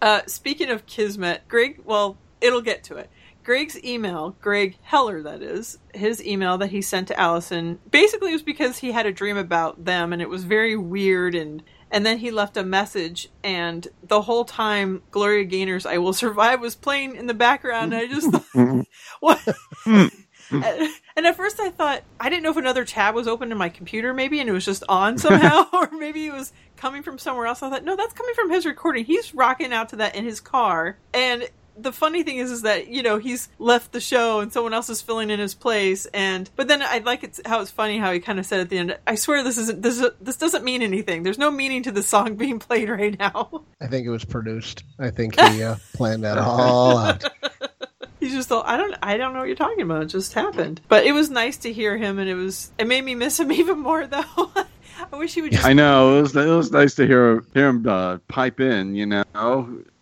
Uh, speaking of Kismet, Greg, well, it'll get to it. Greg's email, Greg Heller, that is, his email that he sent to Allison, basically was because he had a dream about them and it was very weird and and then he left a message and the whole time Gloria Gaynor's I Will Survive was playing in the background and I just thought what and and at first I thought I didn't know if another tab was open in my computer maybe and it was just on somehow or maybe it was coming from somewhere else. I thought no, that's coming from his recording. He's rocking out to that in his car and the funny thing is, is that you know he's left the show and someone else is filling in his place. And but then I like it how it's funny how he kind of said at the end, "I swear this isn't this this doesn't mean anything. There's no meaning to the song being played right now." I think it was produced. I think he uh, planned that all out. He's just all, I don't I don't know what you're talking about. It just happened. But it was nice to hear him, and it was it made me miss him even more though. I wish he would just I know. It was, it was nice to hear hear him uh, pipe in. You know.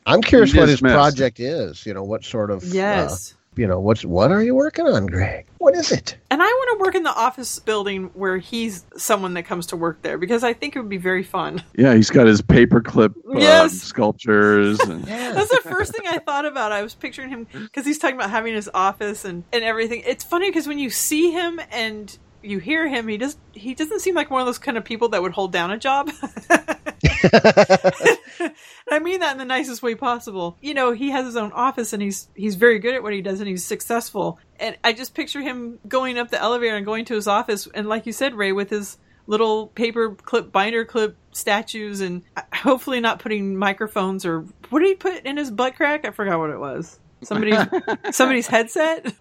I'm curious what his project is. You know, what sort of uh, yes. you know, what's what are you working on, Greg? What is it? And I want to work in the office building where he's someone that comes to work there because I think it would be very fun. Yeah, he's got his paperclip uh, Yes. sculptures. And, Yeah. That's the first thing I thought about. I was picturing him because he's talking about having his office and, and everything. It's funny because when you see him and you hear him, he does he doesn't seem like one of those kind of people that would hold down a job. I mean that in the nicest way possible. You know, he has his own office and he's he's very good at what he does and he's successful. And I just picture him going up the elevator and going to his office and like you said, Ray, with his little paper clip binder clip statues and hopefully not putting microphones or what did he put in his butt crack? I forgot what it was. Somebody's somebody's headset.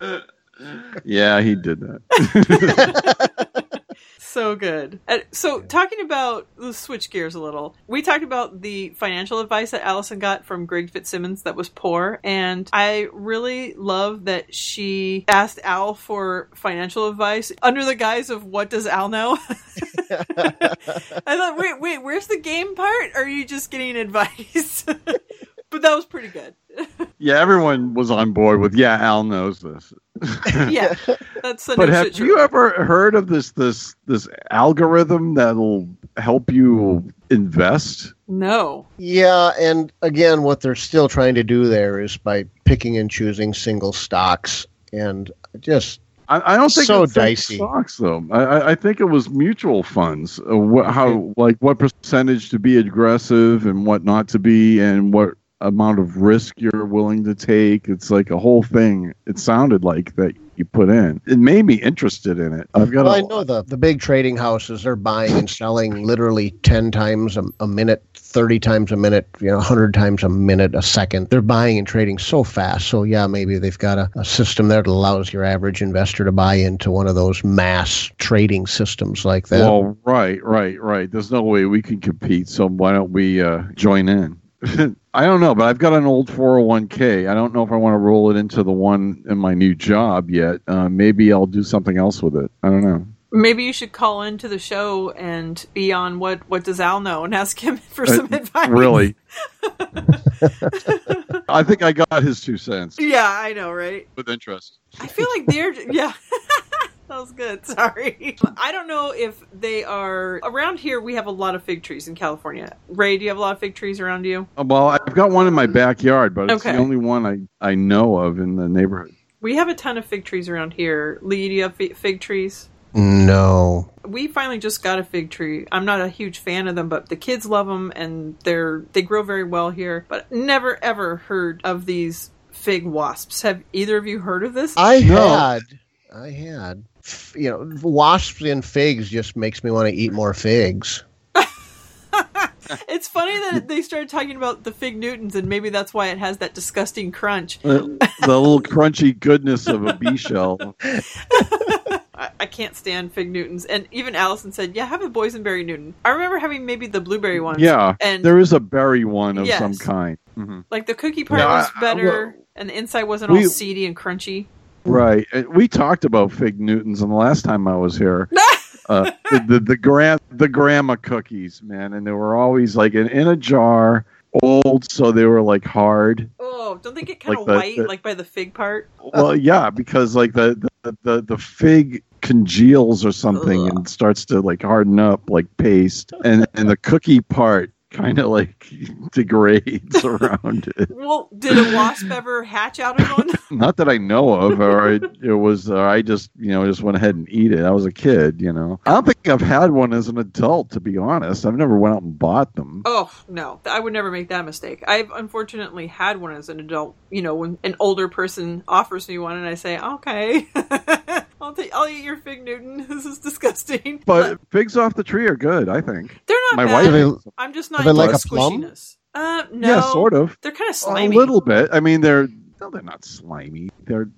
yeah, he did that. So good. Uh, so, talking about the switch gears a little, we talked about the financial advice that Alison got from Greg Fitzsimmons that was poor, and I really love that she asked Al for financial advice under the guise of "What does Al know?" I thought, wait, wait, where's the game part? Or are you just getting advice? but that was pretty good. yeah, everyone was on board with. Yeah, Al knows this. yeah, that's a But no have you show. ever heard of this this this algorithm that'll help you invest? No. Yeah, and again, what they're still trying to do there is by picking and choosing single stocks, and just I, I don't think So it's dicey. stocks though. I, I- I think it was mutual funds. Uh, wh- how like what percentage to be aggressive and what not to be, and what amount of risk you're willing to take. It's like a whole thing. It sounded like that you put in. It made me interested in it. I've got. Well, a, I know the, the big trading houses, they're buying and selling literally 10 times a, a minute, 30 times a minute, you know, 100 times a minute, a second. They're buying and trading so fast. So, yeah, maybe they've got a, a system there that allows your average investor to buy into one of those mass trading systems like that. Well, right, right, right. There's no way we can compete. So why don't we uh, join in? I don't know, but I've got an old 401k. I don't know if I want to roll it into the one in my new job yet. Uh, maybe I'll do something else with it. I don't know. Maybe you should call into the show and be on what what does Al know and ask him for some Uh, advice. Really? I think I got his two cents Yeah, I know, right? with interest. I feel like they're yeah. That was good. Sorry. I don't know if they are around here. We have a lot of fig trees in California. Ray, do you have a lot of fig trees around you? Uh, Well, I've got one in my backyard, but it's Okay. the only one I, I know of in the neighborhood. We have a ton of fig trees around here. Lee, do you have fig trees? no. We finally just got a fig tree. I'm not a huge fan of them, but the kids love them and they're they grow very well here. But never ever heard of these fig wasps. Have either of you heard of this? I No. had. I had. F- You know, wasps and figs just makes me want to eat more figs. It's funny that they started talking about the fig Newtons, and maybe that's why it has that disgusting crunch. The, the little crunchy goodness of a bee shell. I, I can't stand fig Newtons, and even Alison said, "Yeah, have a boysenberry Newton." I remember having maybe the blueberry ones. Yeah, and there is a berry one of Yes. some kind. hmm like the cookie part Yeah, was I- I- better, well, and the inside wasn't all seedy and crunchy. Right. We talked about fig Newtons, and the last time I was here, uh, the the the, gram, the grandma cookies, man, and they were always like in, in a jar, old, so they were like hard. Oh, don't they get kind of Like the- white, the- like by the fig part? Well, yeah, because like the the the, the fig congeals or something Ugh. and starts to like harden up like paste, and and the cookie part kind of like degrades around it. Well, did a wasp ever hatch out of one? Not that I know of, or it, it was, or I just, you know, just went ahead and eat it. I was a kid, you know. I don't think I've had one as an adult, to be honest. I've never went out and bought them. Oh no, I would never make that mistake. I've unfortunately had one as an adult. You know, when an older person offers me one, and I say, "Okay, I'll take, I'll eat your fig Newton. This is disgusting." But figs off the tree are good, I think. they're not My bad. wife, they- I'm just not into like the a plum? squishiness. Uh, no, yeah, sort of. They're kind of slimy. A little bit. I mean, they're no, they're not slimy. They're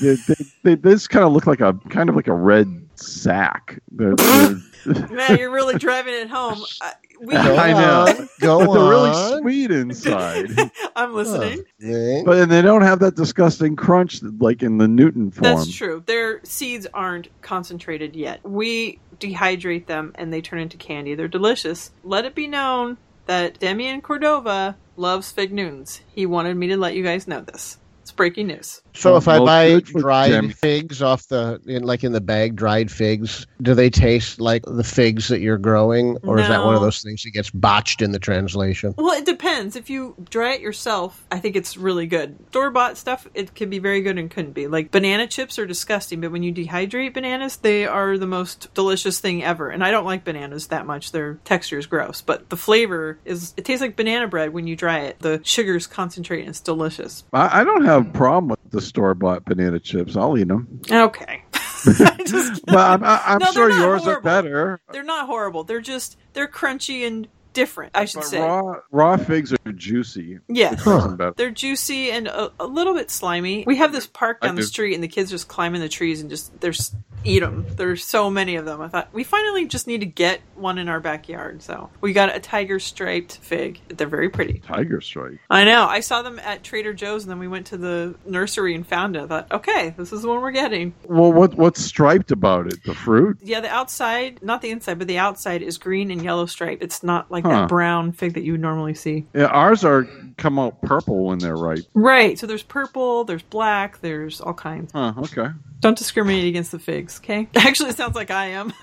they, they, they, they just kind of look like a kind of like a red sack. They're, they're, Man, you're really driving it home. Uh, we, Go I know. on, Go but they're really on. sweet inside. I'm listening. Yeah. but and they don't have that disgusting crunch like in the Newton form. That's true. Their seeds aren't concentrated yet. We dehydrate them and they turn into candy. They're delicious. Let it be known that Demian Cordova loves fig Newtons. He wanted me to let you guys know this. It's breaking news. So if I buy dried Jim. figs off the, in, like in the bag, dried figs, do they taste like the figs that you're growing, or is that one of those things that gets botched in the translation? Well, it depends. If you dry it yourself, I think it's really good. Store bought stuff, it can be very good and couldn't be. Like banana chips are disgusting, but when you dehydrate bananas, they are the most delicious thing ever. And I don't like bananas that much. Their texture is gross, but the flavor is, it tastes like banana bread when you dry it. The sugars concentrate and it's delicious. I, I don't have a problem with the store bought banana chips. I'll eat them. Okay. Just- But I'm, I'm No, sure yours horrible. are better. they're not horrible. They're just, they're crunchy and different, I should But say. raw raw figs are juicy. Yes. Huh. They're juicy and a, a little bit slimy. We have this park I down the do. street, and the kids just climb in the trees and just there's eat them. There's so many of them. I thought we finally just need to get one in our backyard. So we got a tiger striped fig. They're very pretty. Tiger stripe. I know. I saw them at Trader Joe's, and then we went to the nursery and found it. I thought, okay, this is the one we're getting. Well, what what's striped about it? The fruit? Yeah, the outside, not the inside, but the outside is green and yellow striped. It's not like Huh. that brown fig that you would normally see. Yeah, ours are come out purple when they're ripe. Right. So there's purple, there's black, there's all kinds. Huh, okay. Don't discriminate against the figs. Okay, actually, it sounds like I am.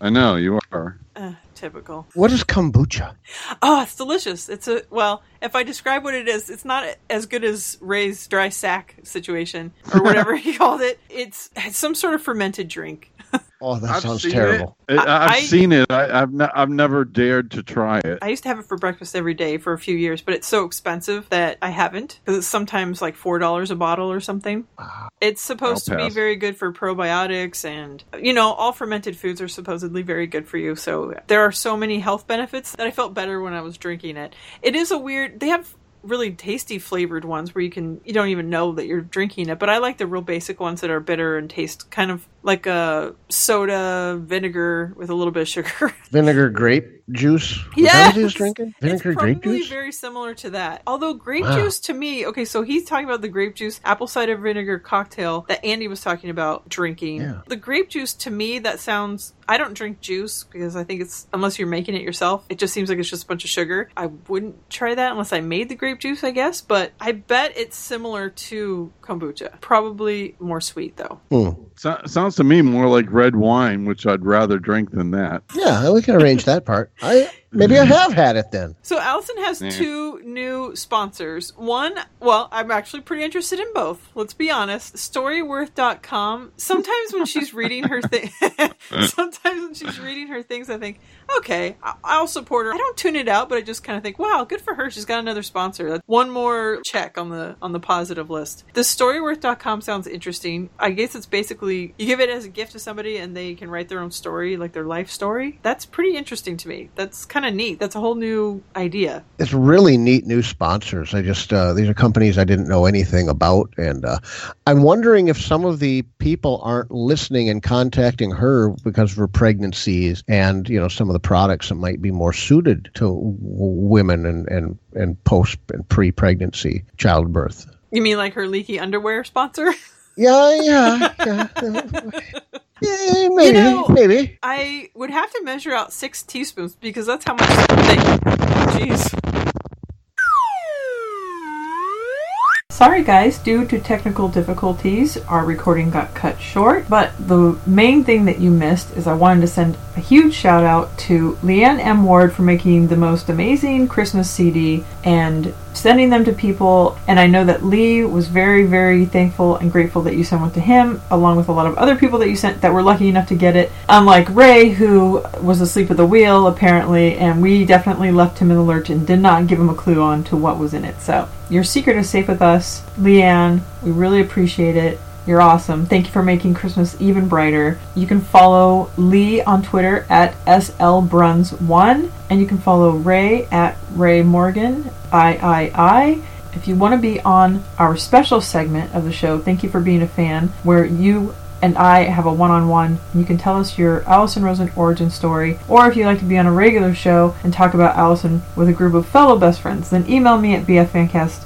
I know you are. uh, typical. What is kombucha? Oh, it's delicious. It's a well. If I describe what it is, it's not as good as Ray's dry sack situation or whatever he called it. It's, it's some sort of fermented drink. Oh, that I've sounds terrible. It. I, I've I- seen it. I, I've ne- I've never dared to try it. I used to have it for breakfast every day for a few years, but it's so expensive that I haven't because it's sometimes like four dollars a bottle or something. It's supposed I'll to be very good for probiotics, and you know, all fermented foods are supposedly very good for you. So there are so many health benefits that I felt better when I was drinking it. It is a weird. They have really tasty flavored ones where you can you don't even know that you're drinking it but i like the real basic ones that are bitter and taste kind of like a soda vinegar with a little bit of sugar. Vinegar grape juice? Was that Yes! what he was drinking? Vinegar it's grape juice? very similar to that. Although grape Wow. juice to me, okay, so he's talking about the grape juice apple cider vinegar cocktail that Andy was talking about drinking. Yeah. The grape juice to me that sounds I don't drink juice because I think it's unless you're making it yourself, it just seems like it's just a bunch of sugar. I wouldn't try that unless I made the grape juice, I guess, but I bet it's similar to kombucha. Probably more sweet though. Hmm. So, sounds to me more like red wine, which I'd rather drink than that. Yeah, we can arrange that part. I maybe I have had it then. So Alison has Yeah. two new sponsors. One, well, I'm actually pretty interested in both. Let's be honest. Storyworth.com. Sometimes when she's reading her thing, sometimes when she's reading her things, I think, okay, I- I'll support her. I don't tune it out, but I just kind of think, wow, good for her. She's got another sponsor. That's one more check on the on the positive list. The Storyworth.com sounds interesting. I guess it's basically you give it as a gift to somebody and they can write their own story, like their life story. That's pretty interesting to me. That's kind of neat. That's a whole new idea. It's really neat new sponsors. I just uh, these are companies I didn't know anything about, and uh, I'm wondering if some of the people aren't listening and contacting her because of her pregnancies and you know some of the products that might be more suited to w- women and and and post and pre pregnancy childbirth. You mean like her leaky underwear sponsor? Yeah, yeah, yeah. yeah maybe, know- maybe. I would have to measure out six teaspoons because that's how much they. Jeez. Sorry, guys, due to technical difficulties, our recording got cut short. But the main thing that you missed is I wanted to send a huge shout out to Leanne M. Ward for making the most amazing Christmas CD and sending them to people. And I know that Lee was very, very thankful and grateful that you sent one to him, along with a lot of other people that you sent that were lucky enough to get it. Unlike Ray, who was asleep at the wheel, apparently, and we definitely left him in the lurch and did not give him a clue on to what was in it. So, your secret is safe with us. Leanne, we really appreciate it. You're awesome. Thank you for making Christmas even brighter. You can follow Lee on Twitter at SLBruns1, and you can follow Ray at Ray Morgan, III. If you want to be on our special segment of the show, thank you for being a fan, where you and I have a one on one. You can tell us your Alison Rosen origin story, or if you'd like to be on a regular show and talk about Alison with a group of fellow best friends, then email me at bffancast